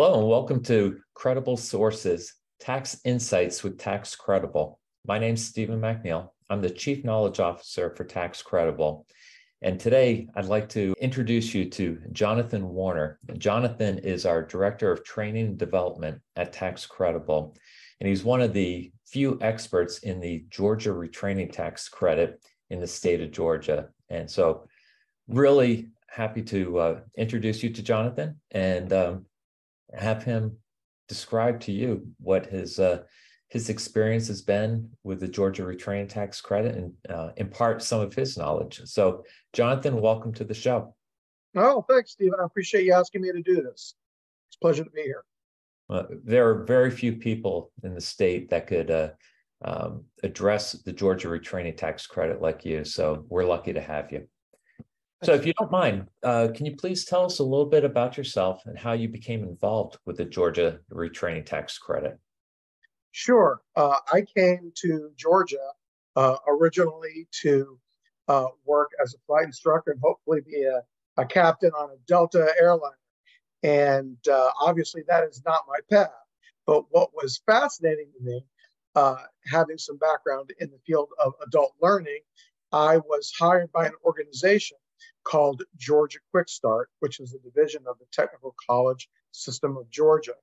Hello, and welcome to Credible Sources Tax Insights with Tax Credible. My name is Stephen MacNeil. I'm the Chief Knowledge Officer for Tax Credible. And today I'd like to introduce you to Jonathan Warner. Jonathan is our Director of Training and Development at Tax Credible. And he's one of the few experts in the Georgia retraining tax credit in the state of Georgia. And so, really happy to uh, introduce you to Jonathan and um, have him describe to you what his uh, his experience has been with the Georgia retraining tax credit and uh, impart some of his knowledge. So, Jonathan, welcome to the show. Oh, thanks, Stephen. I appreciate you asking me to do this. It's a pleasure to be here. there are very few people in the state that could uh, um, address the Georgia retraining tax credit like you. So, we're lucky to have you. So, if you don't mind, uh, can you please tell us a little bit about yourself and how you became involved with the Georgia retraining tax credit? Sure. Uh, I came to Georgia uh, originally to uh, work as a flight instructor and hopefully be a, a captain on a Delta airline. And uh, obviously, that is not my path. But what was fascinating to me, uh, having some background in the field of adult learning, I was hired by an organization called Georgia Quick Start, which is a division of the Technical College System of Georgia.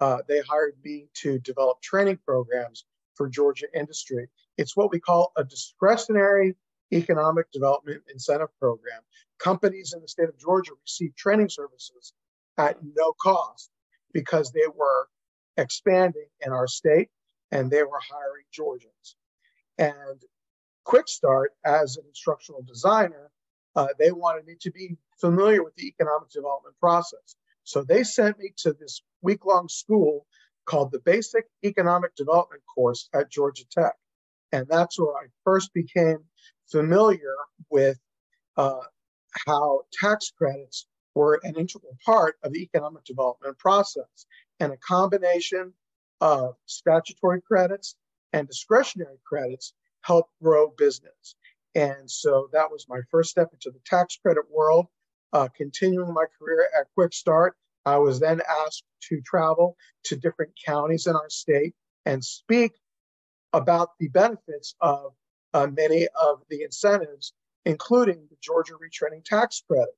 Uh, they hired me to develop training programs for Georgia industry. It's what we call a discretionary economic development incentive program. Companies in the state of Georgia receive training services at no cost because they were expanding in our state and they were hiring Georgians. And Quick Start, as an instructional designer, uh, they wanted me to be familiar with the economic development process. So they sent me to this week long school called the Basic Economic Development course at Georgia Tech. And that's where I first became familiar with uh, how tax credits were an integral part of the economic development process. And a combination of statutory credits and discretionary credits help grow business. And so that was my first step into the tax credit world. Uh, continuing my career at Quick Start, I was then asked to travel to different counties in our state and speak about the benefits of uh, many of the incentives, including the Georgia retraining tax credit.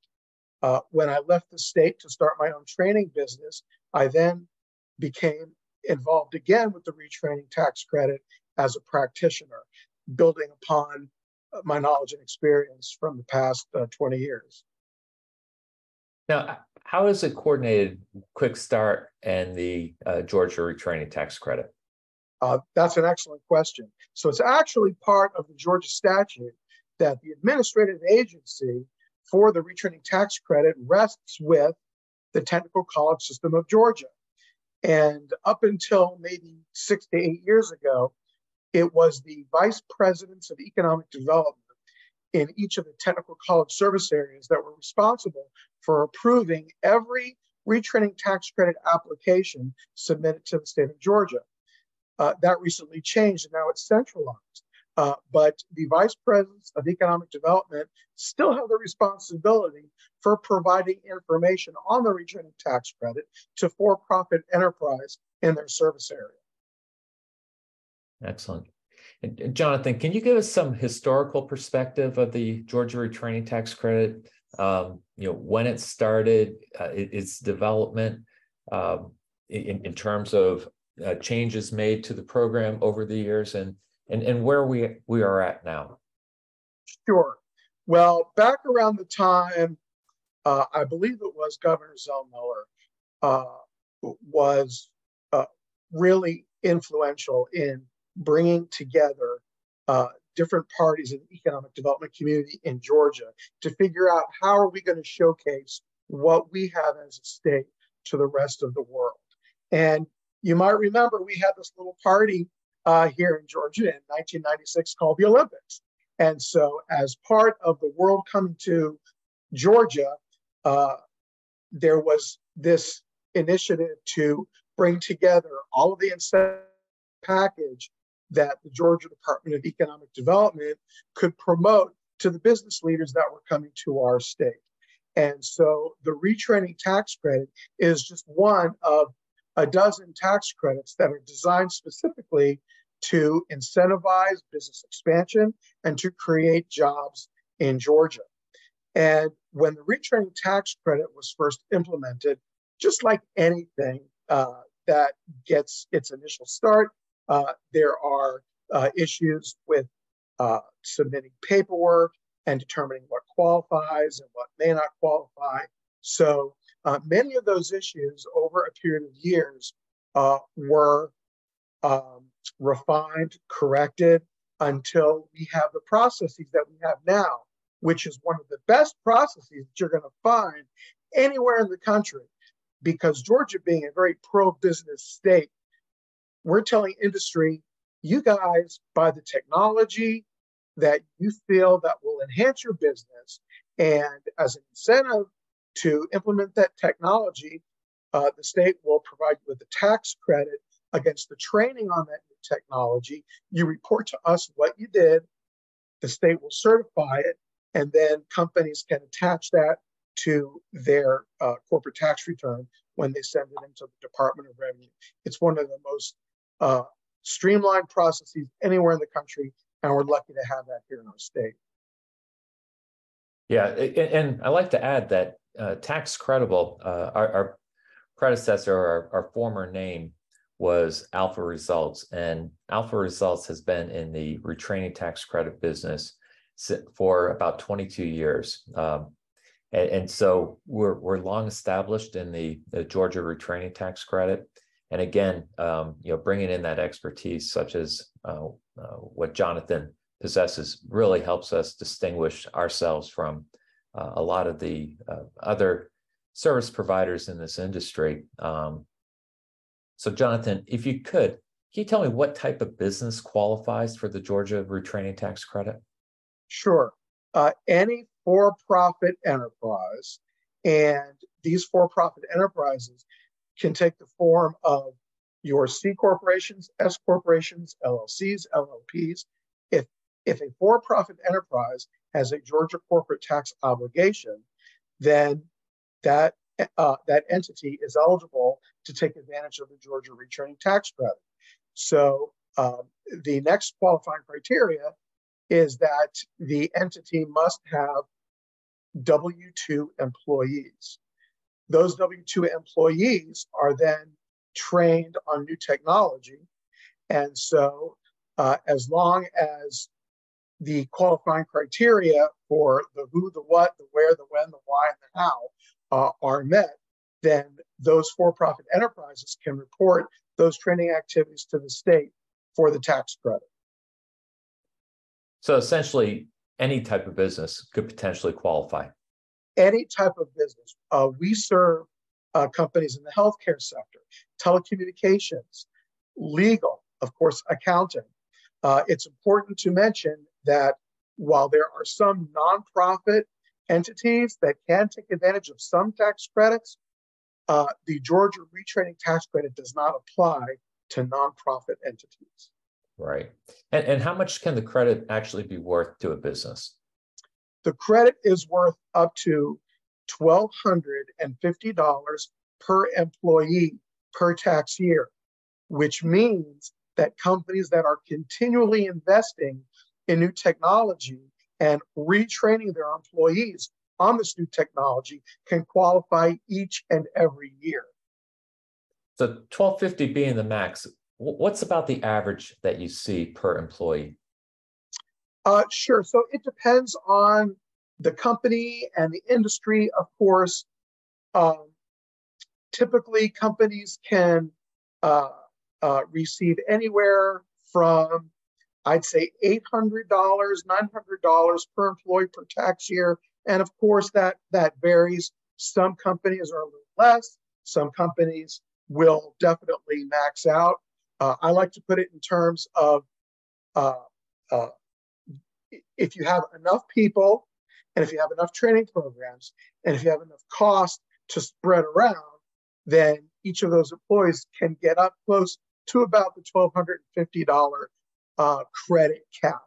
Uh, when I left the state to start my own training business, I then became involved again with the retraining tax credit as a practitioner, building upon my knowledge and experience from the past uh, 20 years. Now, how is it coordinated Quick Start and the uh, Georgia retraining tax credit? Uh, that's an excellent question. So it's actually part of the Georgia statute that the administrative agency for the retraining tax credit rests with the technical college system of Georgia. And up until maybe six to eight years ago, it was the vice presidents of economic development in each of the technical college service areas that were responsible for approving every retraining tax credit application submitted to the state of Georgia. Uh, that recently changed and now it's centralized. Uh, but the vice presidents of economic development still have the responsibility for providing information on the retraining tax credit to for profit enterprise in their service area. Excellent. And Jonathan, can you give us some historical perspective of the Georgia retraining tax credit? Um, you know, when it started, uh, its development, um, in, in terms of uh, changes made to the program over the years, and and and where we we are at now. Sure. Well, back around the time, uh, I believe it was Governor Zell Miller uh, was uh, really influential in bringing together uh, different parties in the economic development community in Georgia to figure out how are we going to showcase what we have as a state to the rest of the world. And you might remember we had this little party uh, here in Georgia in 1996 called the Olympics. And so, as part of the world coming to Georgia, uh, there was this initiative to bring together all of the incentive package that the Georgia Department of Economic Development could promote to the business leaders that were coming to our state. And so the retraining tax credit is just one of a dozen tax credits that are designed specifically to incentivize business expansion and to create jobs in Georgia. And when the retraining tax credit was first implemented, just like anything uh, that gets its initial start, there are uh, issues with uh, submitting paperwork and determining what qualifies and what may not qualify. So uh, many of those issues over a period of years uh, were um, refined, corrected until we have the processes that we have now, which is one of the best processes that you're going to find anywhere in the country. Because Georgia being a very pro business state, we're telling industry, you guys buy the technology that you feel that will enhance your business. And as an incentive to implement that technology, uh, the state will provide you with a tax credit against the training on that new technology. You report to us what you did, the state will certify it, and then companies can attach that to their uh, corporate tax return when they send it into the Department of Revenue. It's one of the most uh, streamlined processes anywhere in the country, and we're lucky to have that here in our state. Yeah, and I like to add that uh, Tax Credible, uh, our, our, predecessor, our, our, former name was Alpha Results, and Alpha Results has been in the retraining tax credit business for about 22 years. Um, and, so we're, we're long established in the, the Georgia retraining tax credit. And again, um, you know, bringing in that expertise, such as uh, uh, what Jonathan possesses, really helps us distinguish ourselves from uh, a lot of the uh, other service providers in this industry. Um, so, Jonathan, if you could, can you tell me what type of business qualifies for the Georgia retraining tax credit? Sure. Uh, any for profit enterprise, and these for profit enterprises can take the form of your C corporations, S corporations, LLCs, LLPs. If, if a for profit enterprise has a Georgia corporate tax obligation, then that uh, that entity is eligible to take advantage of the Georgia retraining tax credit. So um, the next qualifying criteria is that the entity must have W 2 employees. Those W 2 employees are then trained on new technology. And so, uh, as long as the qualifying criteria for the who, the what, the where, the when, the why, and the how uh, are met, then those for profit enterprises can report those training activities to the state for the tax credit. So essentially, any type of business could potentially qualify. Any type of business. Uh, we serve uh, companies in the healthcare sector, telecommunications, legal, of course, accounting. Uh, it's important to mention that while there are some nonprofit entities that can take advantage of some tax credits, uh, the Georgia retraining tax credit does not apply to nonprofit entities. Right. And, and how much can the credit actually be worth to a business? The credit is worth up to $1,250 per employee per tax year, which means that companies that are continually investing in new technology and retraining their employees on this new technology can qualify each and every year. So 1250 being the max, what's about the average that you see per employee? Uh, sure. So it depends on the company and the industry, of course. Um, typically, companies can uh, uh, receive anywhere from I'd say $800, $900 per employee per tax year. And of course, that, that varies. Some companies are a little less, some companies will definitely max out. Uh, I like to put it in terms of uh, uh, if you have enough people and if you have enough training programs and if you have enough cost to spread around, then each of those employees can get up close to about the $1,250 uh, credit cap.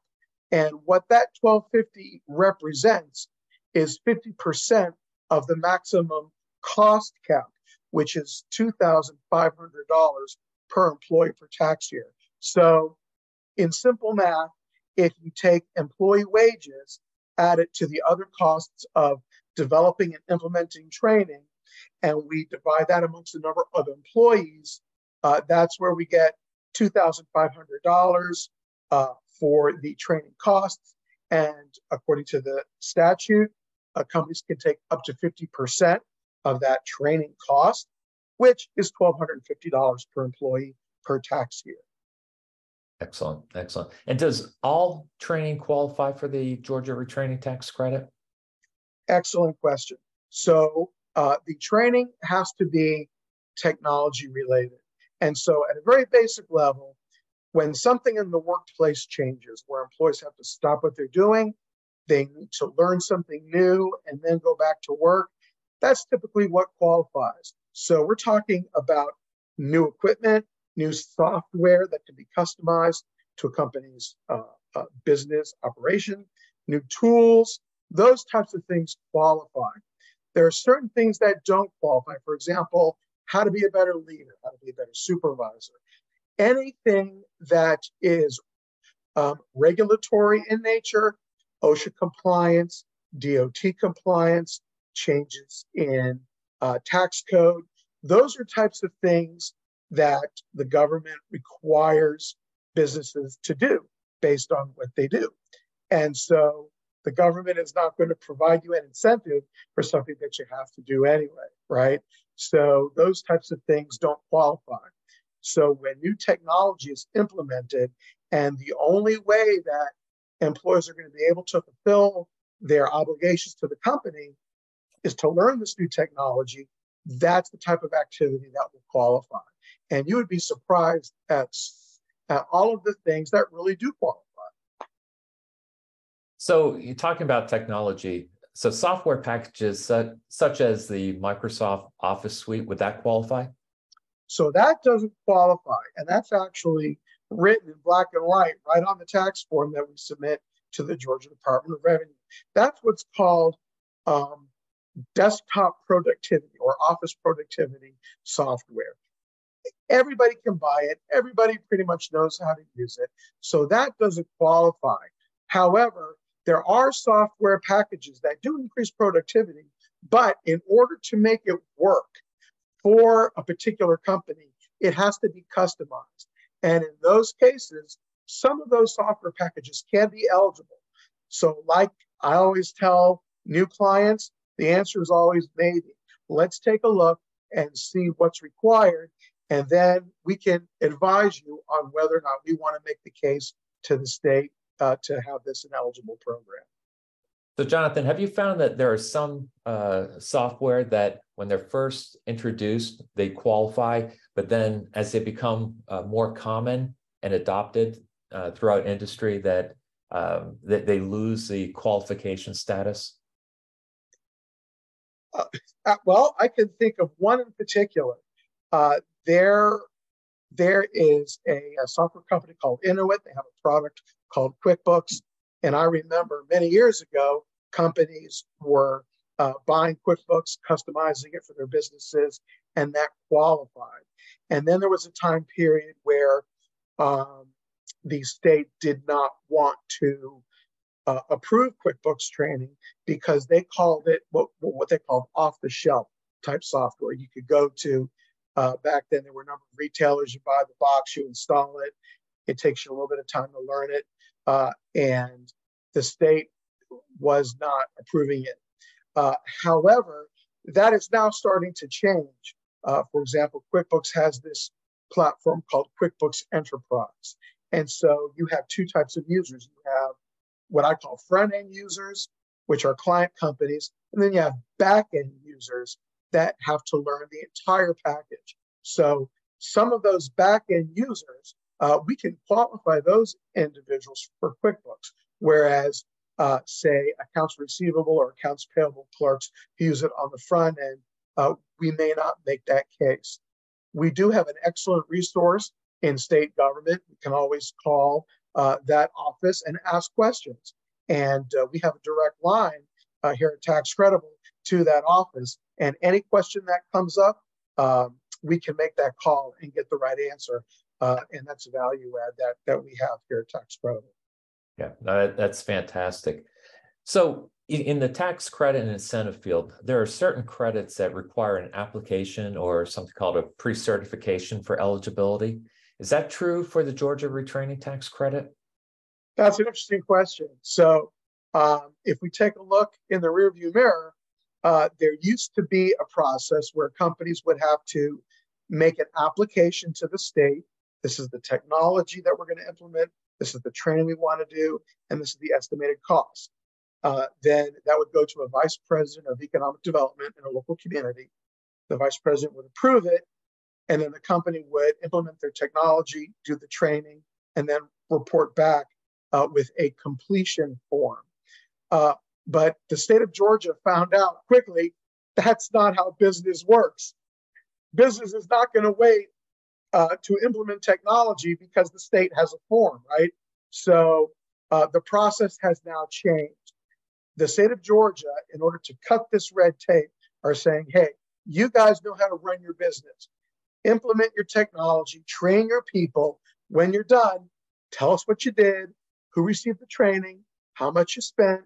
And what that 1,250 represents is 50% of the maximum cost cap, which is $2,500 per employee per tax year. So, in simple math, if you take employee wages, add it to the other costs of developing and implementing training, and we divide that amongst the number of employees, uh, that's where we get $2,500 uh, for the training costs. And according to the statute, uh, companies can take up to 50% of that training cost, which is $1,250 per employee per tax year. Excellent, excellent. And does all training qualify for the Georgia retraining tax credit? Excellent question. So uh, the training has to be technology related. And so, at a very basic level, when something in the workplace changes, where employees have to stop what they're doing, they need to learn something new and then go back to work, that's typically what qualifies. So, we're talking about new equipment, new software that can be customized to a company's uh, uh, business operation, new tools, those types of things qualify. There are certain things that don't qualify. For example, how to be a better leader, how to be a better supervisor. Anything that is um, regulatory in nature, OSHA compliance, DOT compliance, changes in uh, tax code, those are types of things that the government requires businesses to do based on what they do. And so the government is not going to provide you an incentive for something that you have to do anyway, right? So those types of things don't qualify. So when new technology is implemented, and the only way that employers are going to be able to fulfill their obligations to the company is to learn this new technology, that's the type of activity that will qualify. And you would be surprised at, at all of the things that really do qualify. So you're talking about technology. So software packages such, such as the Microsoft Office suite, would that qualify? So that doesn't qualify. And that's actually written in black and white right on the tax form that we submit to the Georgia Department of Revenue. That's what's called um, desktop productivity or office productivity software. Everybody can buy it. Everybody pretty much knows how to use it. So that doesn't qualify. However, there are software packages that do increase productivity, but in order to make it work for a particular company, it has to be customized. And in those cases, some of those software packages can be eligible. So, like I always tell new clients, the answer is always maybe. Let's take a look and see what's required. And then we can advise you on whether or not we want to make the case to the state uh, to have this an eligible program. So, Jonathan, have you found that there are some uh, software that, when they're first introduced, they qualify, but then as they become uh, more common and adopted uh, throughout industry, that um, that they lose the qualification status? Uh, uh, well, I can think of one in particular. There, there is a, a software company called Intuit. They have a product called QuickBooks. And I remember many years ago, companies were uh, buying QuickBooks, customizing it for their businesses, and that qualified. And then there was a time period where um, the state did not want to uh, approve QuickBooks training because they called it what, what they called off the shelf type software. You could go to, uh, back then, there were a number of retailers, you buy the box, you install it, it takes you a little bit of time to learn it uh, and the state was not approving it. Uh, however, that is now starting to change. Uh, for example, QuickBooks has this platform called QuickBooks Enterprise. And so you have two types of users. You have what I call front end users, which are client companies, and then you have back end users that have to learn the entire package. So some of those back end users uh, we can qualify those individuals for QuickBooks, whereas, uh, say, accounts receivable or accounts payable clerks who use it on the front end, uh, we may not make that case. We do have an excellent resource in state government. We can always call uh, that office and ask questions. And uh, we have a direct line uh, here at Tax Credible to that office. And any question that comes up, um, we can make that call and get the right answer. Uh, and that's a value add that that we have here at Tax Credible. Yeah, that's fantastic. So in the tax credit and incentive field, there are certain credits that require an application or something called a pre-certification for eligibility. Is that true for the Georgia retraining tax credit? That's an interesting question. So um, if we take a look in the rearview mirror, uh, there used to be a process where companies would have to make an application to the state. This is the technology that we're going to implement. This is the training we want to do, and this is the estimated cost. Uh, then that would go to a vice president of economic development in a local community. The vice president would approve it, and then the company would implement their technology, do the training, and then report back uh, with a completion form. Uh, but the state of Georgia found out quickly that's not how business works. Business is not going to wait uh, to implement technology because the state has a form, right? So uh, the process has now changed. The state of Georgia, in order to cut this red tape, are saying, hey, you guys know how to run your business. Implement your technology, train your people. When you're done, tell us what you did, who received the training, how much you spent,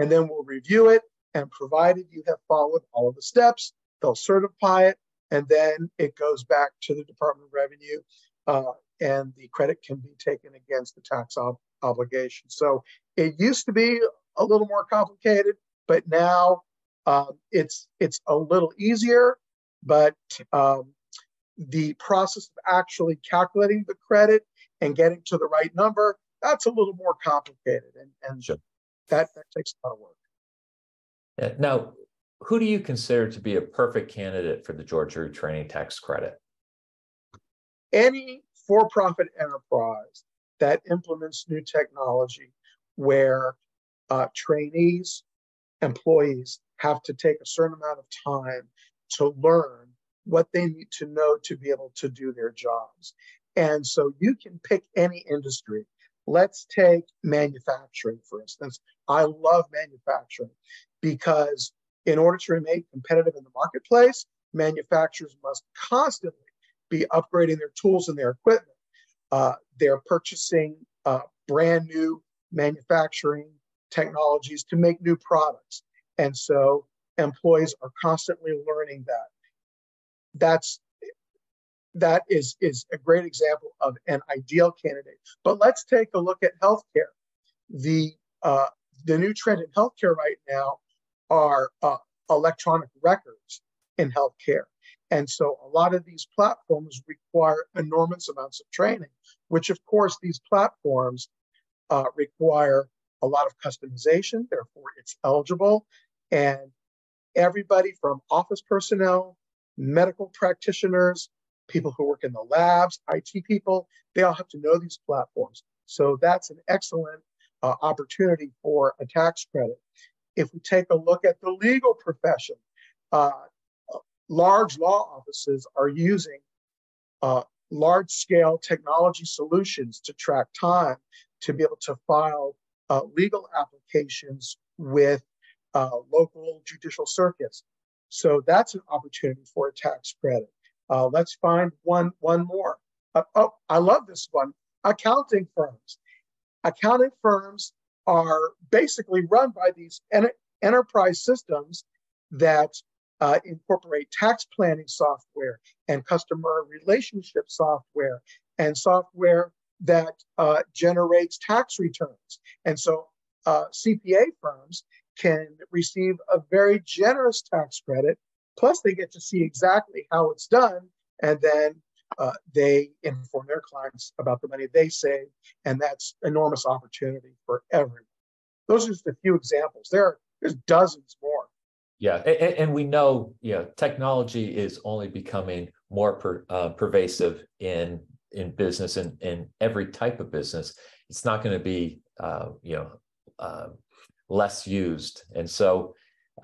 and then we'll review it. And provided you have followed all of the steps, they'll certify it, and then it goes back to the Department of Revenue, uh, and the credit can be taken against the tax ob- obligation. So it used to be a little more complicated, but now um, it's it's a little easier. But um, the process of actually calculating the credit and getting to the right number that's a little more complicated, and and sure. That that takes a lot of work. Now, who do you consider to be a perfect candidate for the Georgia Training Tax Credit? Any for-profit enterprise that implements new technology, where uh, trainees, employees have to take a certain amount of time to learn what they need to know to be able to do their jobs. And so you can pick any industry. Let's take manufacturing, for instance. I love manufacturing because in order to remain competitive in the marketplace, manufacturers must constantly be upgrading their tools and their equipment. Uh, they're purchasing uh, brand new manufacturing technologies to make new products. And so employees are constantly learning that. That's that is, is a great example of an ideal candidate. But let's take a look at healthcare. The, uh, the new trend in healthcare right now are uh, electronic records in healthcare. And so a lot of these platforms require enormous amounts of training, which of course these platforms uh, require a lot of customization, therefore it's eligible. And everybody from office personnel, medical practitioners, people who work in the labs, IT people, they all have to know these platforms. So that's an excellent uh, opportunity for a tax credit. If we take a look at the legal profession, uh, large law offices are using uh, large scale technology solutions to track time to be able to file uh, legal applications with uh, local judicial circuits. So that's an opportunity for a tax credit. Uh, let's find one one more. Uh, oh, I love this one. Accounting firms. Accounting firms are basically run by these en- enterprise systems that uh, incorporate tax planning software and customer relationship software and software that uh, generates tax returns. And so uh, CPA firms can receive a very generous tax credit Plus, they get to see exactly how it's done, and then uh, they inform their clients about the money they save, and that's enormous opportunity for everyone. Those are just a few examples. There are there's dozens more. Yeah, and, and we know, you know, technology is only becoming more per, uh, pervasive in in business and in every type of business. It's not going to be, uh, you know, uh, less used, and so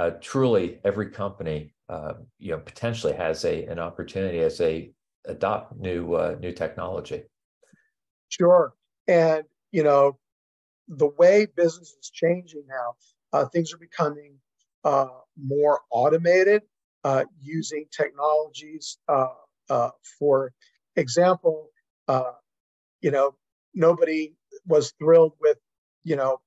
uh, truly every company uh, you know potentially has a an opportunity as they adopt new uh, new technology. Sure, and you know the way business is changing now, uh, things are becoming uh, more automated uh, using technologies. Uh, for example, you know, nobody was thrilled with, you know,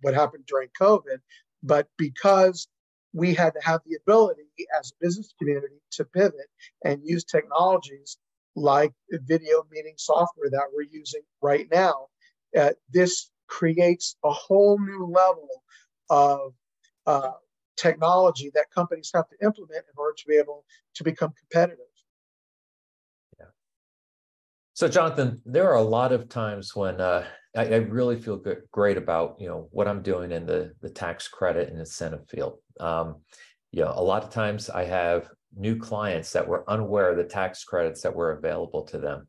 what happened during COVID, but because we had to have the ability as a business community to pivot and use technologies like video meeting software that we're using right now. Uh, this creates a whole new level of uh, technology that companies have to implement in order to be able to become competitive. Yeah. So, Jonathan, there are a lot of times when uh, I, I, really feel good, great about you know what I'm doing in the the tax credit and incentive field. Um, you know, a lot of times I have new clients that were unaware of the tax credits that were available to them.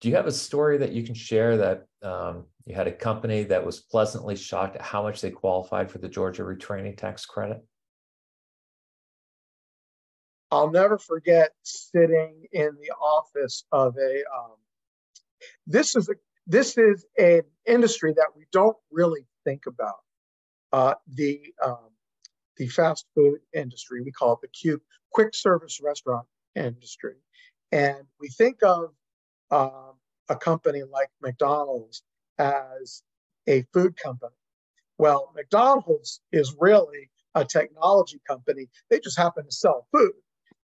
Do you have a story that you can share that um, you had a company that was pleasantly shocked at how much they qualified for the Georgia retraining tax credit? I'll never forget sitting in the office of a. Um, this is a this is an industry that we don't really think about. Uh, the um, the fast food industry. We call it the quick service restaurant industry. And we think of um, a company like McDonald's as a food company. Well, McDonald's is really a technology company. They just happen to sell food.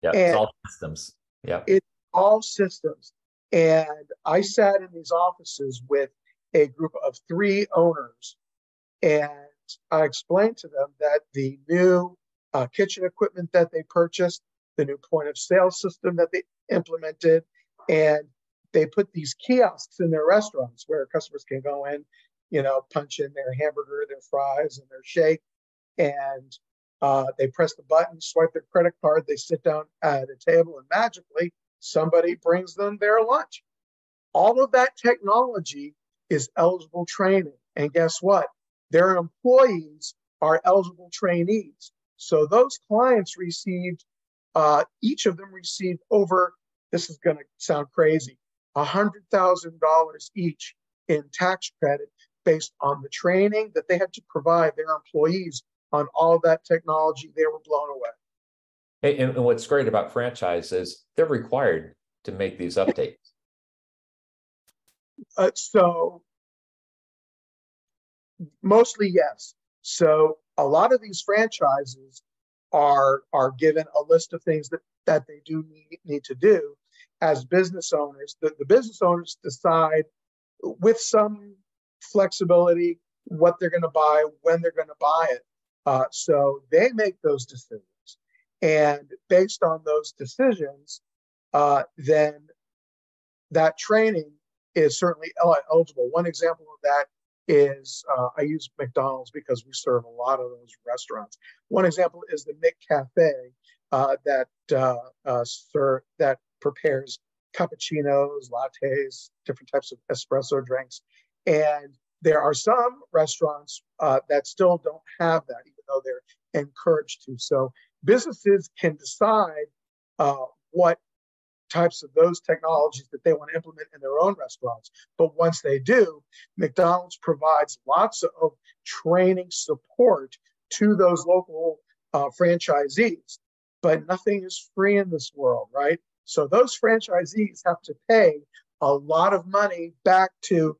Yeah, it's all systems. Yeah. It's all systems. And I sat in these offices with a group of three owners, and I explained to them that the new uh, kitchen equipment that they purchased, the new point of sale system that they implemented, and they put these kiosks in their restaurants where customers can go in, you know, punch in their hamburger, their fries, and their shake, and uh, they press the button, swipe their credit card, they sit down at a table, and magically somebody brings them their lunch. All of that technology is eligible training. And guess what? Their employees are eligible trainees. So those clients received, uh, each of them received over, this is going to sound crazy, $100,000 each in tax credit based on the training that they had to provide their employees on all that technology. They were blown away. And, and what's great about franchise is they're required to make these updates. Uh, so Mostly yes. So a lot of these franchises are are given a list of things that that they do need, need to do as business owners. The, the business owners decide with some flexibility what they're going to buy, when they're going to buy it. Uh, so they make those decisions. And based on those decisions, uh, then that training is certainly eligible. One example of that is uh, I use McDonald's because we serve a lot of those restaurants. One example is the McCafe uh, that uh, uh that prepares cappuccinos, lattes, different types of espresso drinks, and there are some restaurants uh, that still don't have that, even though they're encouraged to. So businesses can decide uh, what types of those technologies that they want to implement in their own restaurants. But once they do, McDonald's provides lots of training support to those local uh, franchisees. But nothing is free in this world, right? So those franchisees have to pay a lot of money back to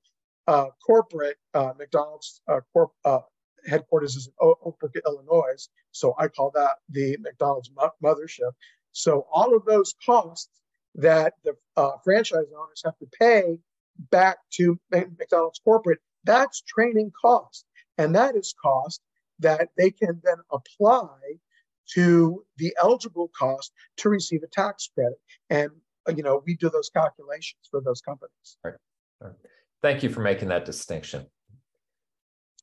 uh, corporate uh, McDonald's uh, corp, uh, headquarters is in Oak Brook, Illinois. So I call that the McDonald's mothership. So all of those costs that the uh, franchise owners have to pay back to McDonald's corporate, that's training cost. And that is cost that they can then apply to the eligible cost to receive a tax credit. And, you know, we do those calculations for those companies. Right. right. Thank you for making that distinction.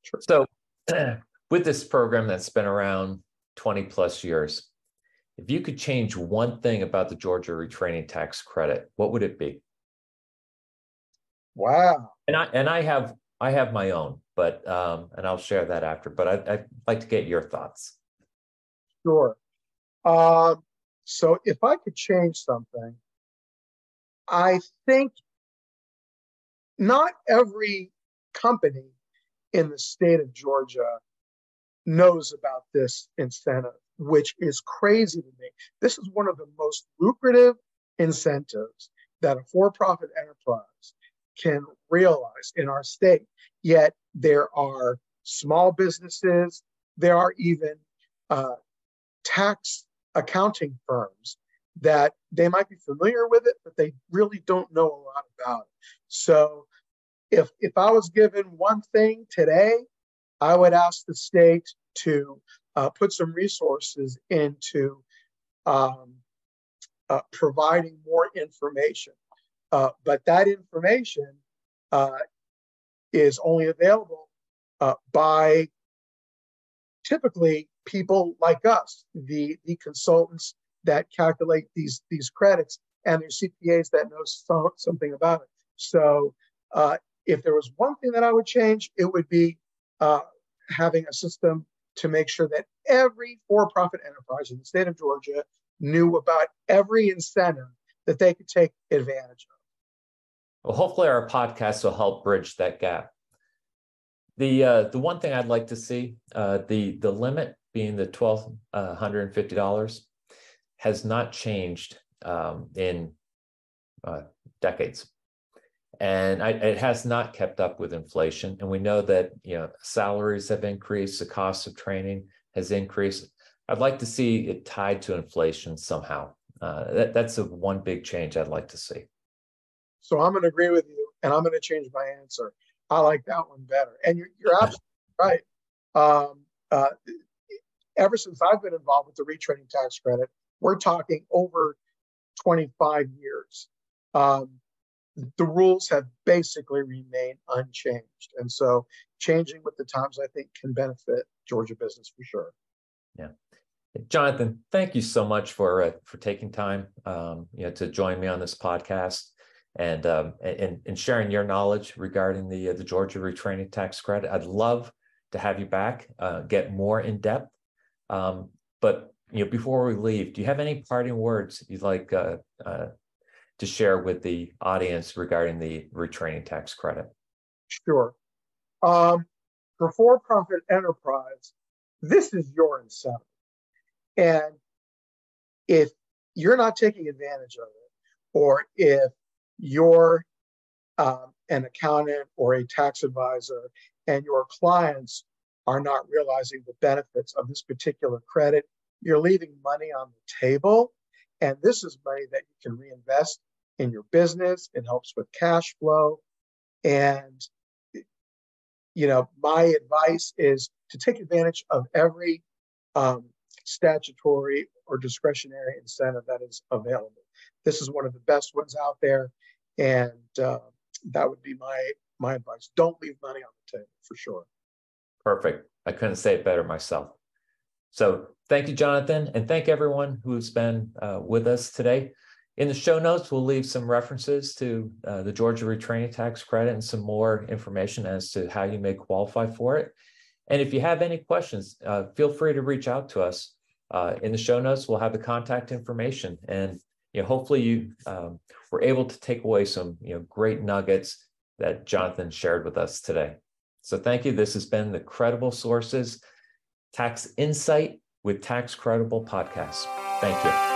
Sure. So, with this program that's been around 20 plus years, if you could change one thing about the Georgia retraining tax credit, what would it be? Wow. And I and I have I have my own, but um, and I'll share that after. But I, I'd like to get your thoughts. Sure. Um, so if I could change something, I think not every company in the state of Georgia knows about this incentive, which is crazy to me. This is one of the most lucrative incentives that a for profit enterprise can realize in our state. Yet there are small businesses, there are even uh, tax accounting firms that they might be familiar with it, but they really don't know a lot about it. So if if I was given one thing today, I would ask the state to uh, put some resources into um, uh, providing more information. Uh, but that information uh, is only available uh, by typically people like us, the, the consultants that calculate these, these credits and their CPAs that know so, something about it. So uh, if there was one thing that I would change, it would be uh, having a system to make sure that every for-profit enterprise in the state of Georgia knew about every incentive that they could take advantage of. Well, hopefully our podcast will help bridge that gap. The uh, the one thing I'd like to see uh, the the limit being the twelve uh, hundred and fifty dollars has not changed um, in uh, decades, and I, it has not kept up with inflation. And we know that you know salaries have increased, the cost of training has increased. I'd like to see it tied to inflation somehow. Uh, that, that's a one big change I'd like to see. So I'm going to agree with you, and I'm going to change my answer. I like that one better. And you're, you're absolutely right. Um, uh, ever since I've been involved with the retraining tax credit, we're talking over 25 years. Um, the rules have basically remained unchanged. And so changing with the times, I think, can benefit Georgia business for sure. Yeah. Jonathan, thank you so much for uh, for taking time um, you know to join me on this podcast and um, and, and sharing your knowledge regarding the uh, the Georgia retraining tax credit. I'd love to have you back, uh, get more in depth. Um, but you know, before we leave, do you have any parting words you'd like uh, uh to share with the audience regarding the retraining tax credit? Sure. Um, for for-profit enterprise, this is your incentive, and if you're not taking advantage of it, or if you're um, an accountant or a tax advisor and your clients are not realizing the benefits of this particular credit, you're leaving money on the table. And this is money that you can reinvest in your business. It helps with cash flow. And, you know, my advice is to take advantage of every um, statutory or discretionary incentive that is available. This is one of the best ones out there. And uh, that would be my my advice. Don't leave money on the table for sure. Perfect. I couldn't say it better myself. So thank you, Jonathan, and thank everyone who's been uh, with us today. In the show notes, we'll leave some references to uh, the Georgia Retraining Tax Credit and some more information as to how you may qualify for it. And if you have any questions, uh, feel free to reach out to us. Uh, in the show notes, we'll have the contact information, and you know, hopefully you um, were able to take away some you know great nuggets that Jonathan shared with us today. So thank you. This has been the Credible Sources Tax Insight with Tax Credible podcast. Thank you.